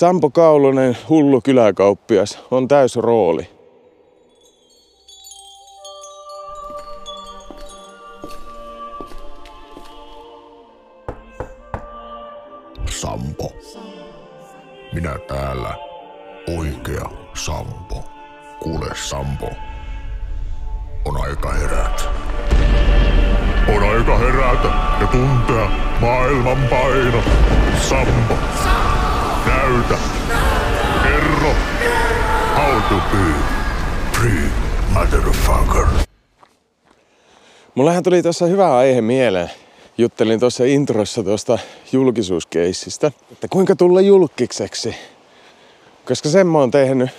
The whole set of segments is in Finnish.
Sampo Kaulonen, hullu kyläkauppias, on täys rooli. Sampo. Minä täällä. Oikea Sampo. Kuule Sampo. On aika herätä. On aika herätä ja tuntea maailman paino. Sampo. Näytä. Kerro. How to be free, motherfucker. Mullehan tuli tuossa hyvä aihe mieleen. Juttelin tuossa introssa tuosta julkisuuskeissistä, että kuinka tulla julkikseksi. Koska sen mä oon tehnyt,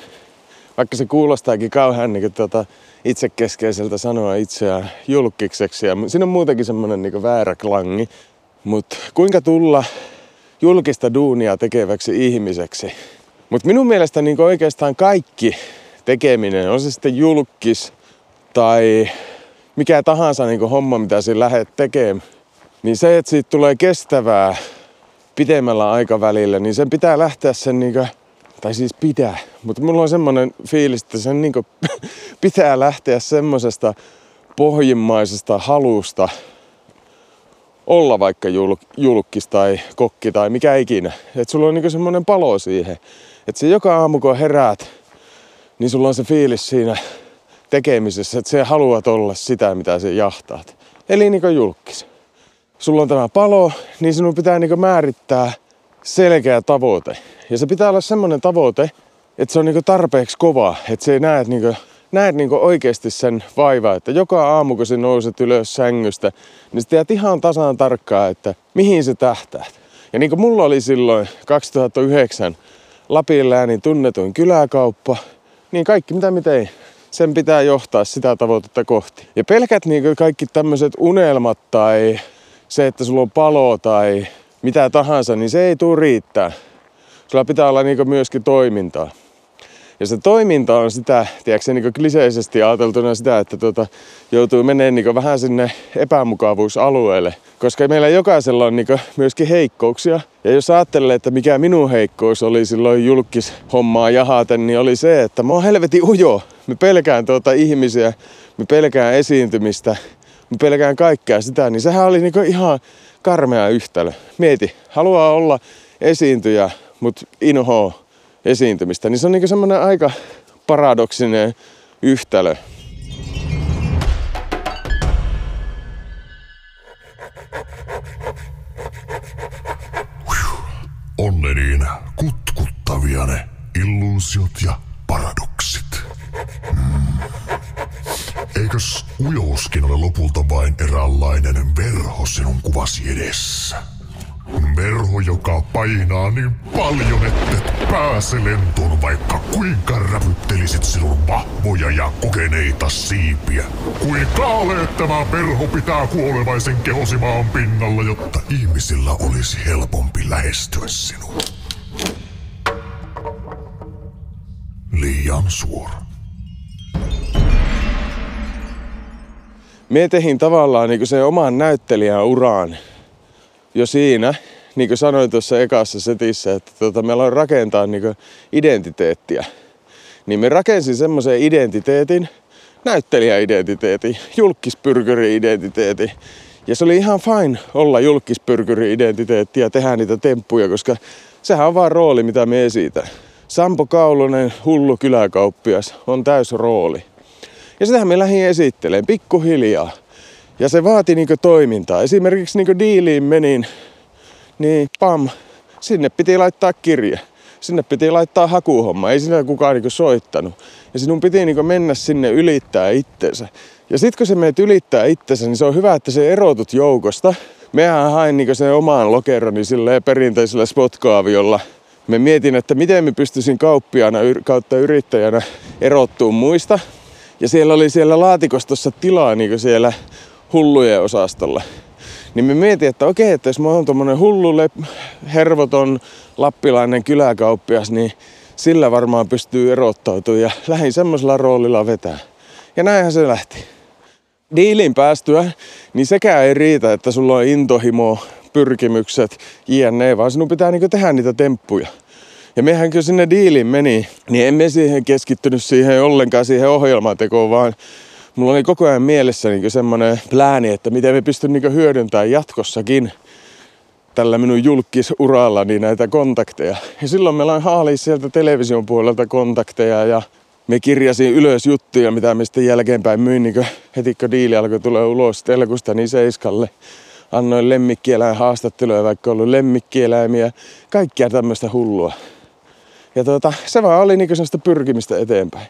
vaikka se kuulostaakin kauhean niin tuota, itsekeskeiseltä sanoa itseään julkikseksi. Ja siinä on muutenkin semmonen niin väärä klangi. Mutta kuinka tulla julkista duunia tekeväksi ihmiseksi. Mutta minun mielestä niin oikeastaan kaikki tekeminen, on se sitten julkis tai mikä tahansa niin homma, mitä sinä lähdet tekemään, niin se, että siitä tulee kestävää pidemmällä aikavälillä, niin sen pitää lähteä sen niin kuin, tai siis pitää, mutta mulla on semmoinen fiilis, että sen niin kuin, pitää lähteä semmoisesta pohjimmaisesta halusta olla vaikka julk, julkis tai kokki tai mikä ikinä. Että sulla on niin semmoinen palo siihen. Että se joka aamu kun heräät, niin sulla on se fiilis siinä tekemisessä, että sä haluat olla sitä, mitä sä jahtaat. Eli niin julkis. Sulla on tämä palo, niin sinun pitää niin määrittää selkeä tavoite. Ja se pitää olla semmoinen tavoite, että se on niin tarpeeksi kova, että se näet, niin näet niin oikeasti sen vaivaa, että joka aamu kun sä nouset ylös sängystä, niin sä tiedät ihan tasan tarkkaan, että mihin se tähtäät. Ja niin kuin mulla oli silloin 2009 Lapin läänin tunnetuin kyläkauppa, niin kaikki mitä mä tein, sen pitää johtaa sitä tavoitetta kohti. Ja pelkät niin kaikki tämmöiset unelmat tai se, että sulla on palo tai mitä tahansa, niin se ei tule riittää. Sulla pitää olla niin myöskin toimintaa. Ja se toiminta on sitä, tiedätkö niin kliseisesti ajateltuna sitä, että tuota, joutuu menemään niin vähän sinne epämukavuusalueelle. Koska meillä jokaisella on niin myöskin heikkouksia. Ja jos ajattelee, että mikä minun heikkous oli silloin julkis hommaa jahaten, niin oli se, että mä oon helvetin ujo. Mä pelkään tuota ihmisiä, mä pelkään esiintymistä, mä pelkään kaikkea sitä. Niin sehän oli niin ihan karmea yhtälö. Mieti, haluaa olla esiintyjä, mutta inhoa esiintymistä, niin se on niin semmoinen aika paradoksinen yhtälö. Onneniin kutkuttavia ne illuusiot ja paradoksit. Mm. Eikös ujouskin ole lopulta vain eräänlainen verho sinun kuvasi edessä? Verho, joka painaa niin paljon, että pääse lentoon, vaikka kuinka räpyttelisit sinun vahvoja ja kokeneita siipiä. Kuin kaale tämä verho pitää kuolevaisen kehosi maan pinnalla, jotta ihmisillä olisi helpompi lähestyä sinua. Liian suora. Mie tehin tavallaan niin se oman näyttelijän uraan jo siinä, niin kuin sanoin tuossa ekassa setissä, että tota, meillä on rakentaa niin identiteettiä. Niin me rakensin semmoisen identiteetin, näyttelijäidentiteetin, julkispyrkyri-identiteetin. Ja se oli ihan fine olla julkispyrkyri-identiteetti ja tehdä niitä temppuja, koska sehän on vaan rooli, mitä me esitän. Sampo Kaulonen, hullu kyläkauppias, on täys rooli. Ja sitähän me lähdin esittelemään pikkuhiljaa. Ja se vaati niinku toimintaa. Esimerkiksi niinku diiliin menin, niin pam, sinne piti laittaa kirje. Sinne piti laittaa hakuhomma, ei sinne kukaan niinku soittanut. Ja sinun piti niinku mennä sinne ylittää itsensä. Ja sitten kun se meet ylittää itsensä, niin se on hyvä, että se erotut joukosta. Mehän hain niinku sen omaan lokeroni silleen perinteisellä spotkaaviolla. Me mietin, että miten me pystyisin kauppiaana kautta yrittäjänä erottuun muista. Ja siellä oli siellä laatikostossa tilaa niin siellä hullujen osastolla. Niin me mietin, että okei, että jos mä oon tommonen hullu, hervoton, lappilainen kyläkauppias, niin sillä varmaan pystyy erottautumaan ja lähin semmoisella roolilla vetää. Ja näinhän se lähti. Diilin päästyä, niin sekään ei riitä, että sulla on intohimo, pyrkimykset, jne, vaan sinun pitää niinku tehdä niitä temppuja. Ja mehän kun sinne diiliin meni, niin emme siihen keskittynyt siihen ollenkaan siihen ohjelmatekoon, vaan mulla oli koko ajan mielessä niin semmoinen plääni, että miten me pystyn niin hyödyntämään jatkossakin tällä minun julkisurallani näitä kontakteja. Ja silloin meillä on haali sieltä television puolelta kontakteja ja me kirjasin ylös juttuja, mitä me sitten jälkeenpäin myin, niin heti kun diili alkoi tulla ulos Telkusta, niin Seiskalle annoin lemmikkieläin haastatteluja, vaikka ollut lemmikkieläimiä, kaikkia tämmöistä hullua. Ja tuota, se vaan oli niinku sellaista pyrkimistä eteenpäin.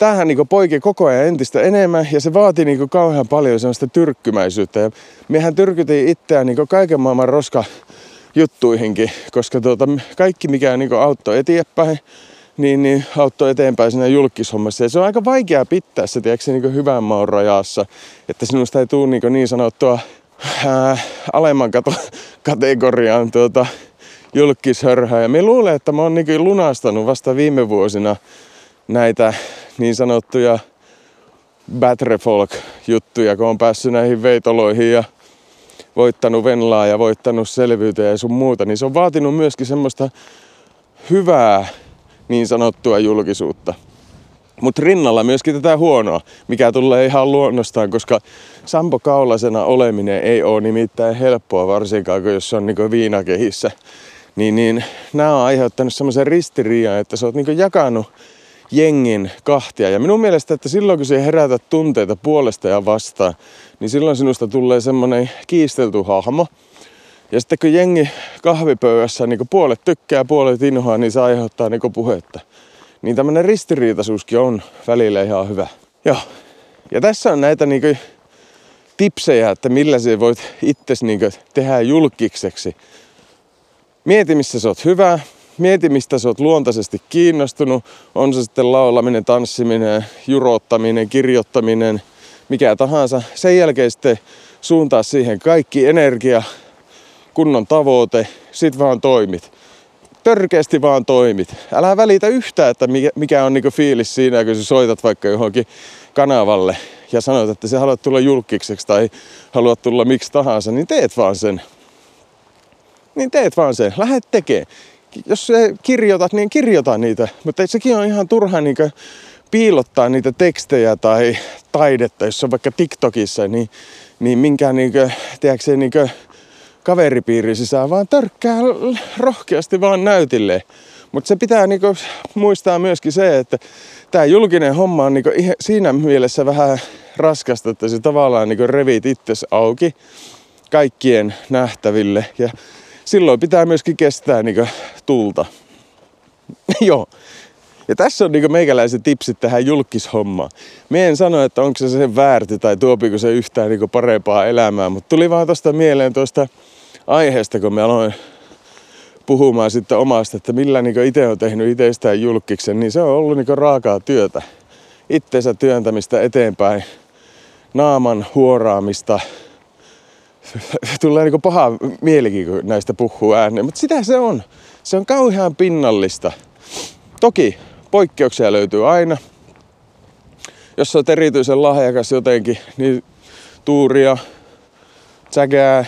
Tämähän niinku poiki koko ajan entistä enemmän ja se vaati niinku kauhean paljon sellaista tyrkkymäisyyttä. Ja mehän tyrkytiin itseään niinku kaiken maailman roska juttuihinkin, koska tuota, kaikki mikä niinku auttoi eteenpäin, niin, niin auttoi eteenpäin siinä julkishommassa. Ja se on aika vaikea pitää se, tiedätkö, niin hyvän maun rajassa, että sinusta ei tule niin, niin sanottua ää, alemman kato, kategoriaan tuota, julkishörhää. Ja me luulen, että mä oon niin lunastanut vasta viime vuosina näitä niin sanottuja Batrefolk-juttuja, kun on päässyt näihin veitoloihin ja voittanut Venlaa ja voittanut selvyyttä ja sun muuta, niin se on vaatinut myöskin semmoista hyvää niin sanottua julkisuutta. Mutta rinnalla myöskin tätä huonoa, mikä tulee ihan luonnostaan, koska Sampo Kaulasena oleminen ei ole nimittäin helppoa, varsinkaan kun jos on niin viinakehissä. Niin, niin nämä on aiheuttanut semmoisen ristiriidan, että sä oot niin jakanut jengin kahtia. Ja minun mielestä, että silloin kun se herätät tunteita puolesta ja vastaan, niin silloin sinusta tulee semmoinen kiistelty hahmo. Ja sitten kun jengi kahvipöydässä niin puolet tykkää, puolet inhoa, niin se aiheuttaa niin puhetta. Niin tämmönen ristiriitaisuuskin on välillä ihan hyvä. Joo. Ja tässä on näitä niin tipsejä, että millä sä voit itse niin tehdä julkikseksi. Mieti, missä sä oot hyvä. Mieti, mistä sä oot luontaisesti kiinnostunut. On se sitten laulaminen, tanssiminen, jurottaminen, kirjoittaminen, mikä tahansa. Sen jälkeen sitten suuntaa siihen kaikki energia, kunnon tavoite, sit vaan toimit. Törkeästi vaan toimit. Älä välitä yhtään, että mikä on niinku fiilis siinä, kun sä soitat vaikka johonkin kanavalle ja sanot, että sä haluat tulla julkikseksi tai haluat tulla miksi tahansa, niin teet vaan sen. Niin teet vaan sen. Lähet tekee. Jos sä kirjoitat, niin kirjoita niitä. Mutta sekin on ihan turha niin piilottaa niitä tekstejä tai taidetta, jos on vaikka TikTokissa, niin, niin minkään niin kuin, tiedätkö, niin kuin, kaveripiiri sisään, vaan törkkää rohkeasti vaan näytille. Mutta se pitää niinku muistaa myöskin se, että tämä julkinen homma on niinku siinä mielessä vähän raskasta, että se tavallaan niinku revit itses auki kaikkien nähtäville. Ja silloin pitää myöskin kestää niinku tulta. Joo. Ja tässä on niinku meikäläiset tipsit tähän julkishommaan. Me en sano, että onko se sen väärti tai tuopiko se yhtään niinku parempaa elämää, mutta tuli vaan tosta mieleen tuosta aiheesta, kun me aloin puhumaan sitten omasta, että millä niin itse on tehnyt itsestään julkiksen, niin se on ollut niin raakaa työtä. Itteensä työntämistä eteenpäin, naaman huoraamista. Tulee niin paha mielikin, kun näistä puhuu ääneen, mutta sitä se on. Se on kauhean pinnallista. Toki poikkeuksia löytyy aina. Jos olet erityisen lahjakas jotenkin, niin tuuria, tsäkää,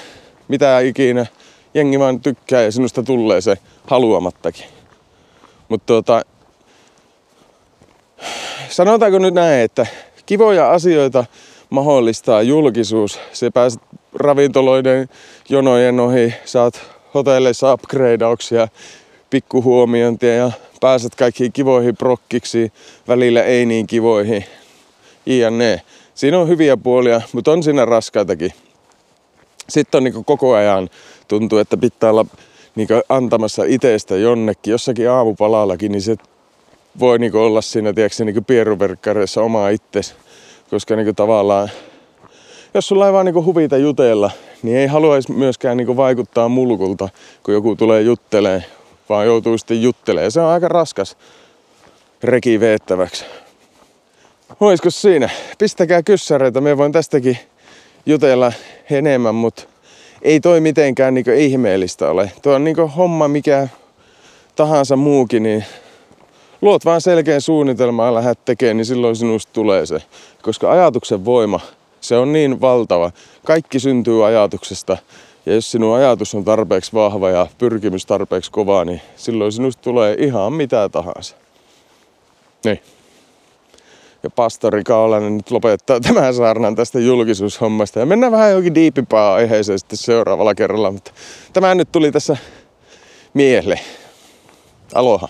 mitä ikinä. Jengi vaan tykkää ja sinusta tulee se haluamattakin. Mutta tuota, sanotaanko nyt näin, että kivoja asioita mahdollistaa julkisuus. Se pääset ravintoloiden jonojen ohi, saat hotelleissa upgradeauksia, pikkuhuomiointia ja pääset kaikkiin kivoihin prokkiksi, välillä ei niin kivoihin. INE. Siinä on hyviä puolia, mutta on siinä raskaitakin sitten on niin koko ajan tuntuu, että pitää olla niin antamassa itsestä jonnekin, jossakin aamupalallakin, niin se voi niin olla siinä niin pieruverkkareissa oma itses. Koska niin tavallaan, jos sulla ei vaan niin huvita jutella, niin ei haluaisi myöskään niin vaikuttaa mulkulta, kun joku tulee juttelee, vaan joutuu sitten juttelemaan. Se on aika raskas reki veettäväksi. Olisiko siinä? Pistäkää kyssäreitä, me voin tästäkin jutella enemmän, mutta ei toi mitenkään niin ihmeellistä ole. Tuo on niin homma mikä tahansa muukin, niin luot vaan selkeän suunnitelman ja lähdet tekemään, niin silloin sinusta tulee se. Koska ajatuksen voima, se on niin valtava. Kaikki syntyy ajatuksesta. Ja jos sinun ajatus on tarpeeksi vahva ja pyrkimys tarpeeksi kova, niin silloin sinusta tulee ihan mitä tahansa. Niin. Ja pastori Kaolainen nyt lopettaa tämän saarnan tästä julkisuushommasta. Ja mennään vähän johonkin diipimpaan aiheeseen sitten seuraavalla kerralla. Mutta tämä nyt tuli tässä mielle. Aloha.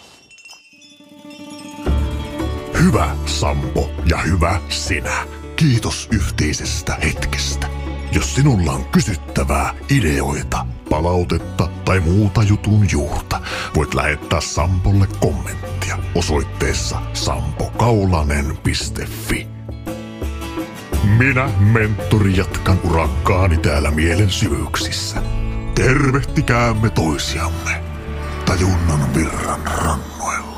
Hyvä Sampo ja hyvä sinä. Kiitos yhteisestä hetkestä. Jos sinulla on kysyttävää, ideoita, palautetta tai muuta jutun juurta, voit lähettää Sampolle kommenttia osoitteessa sampokaulanen.fi. Minä, mentori, jatkan urakkaani täällä mielen syvyyksissä. Tervehtikäämme toisiamme tajunnan virran rannoilla.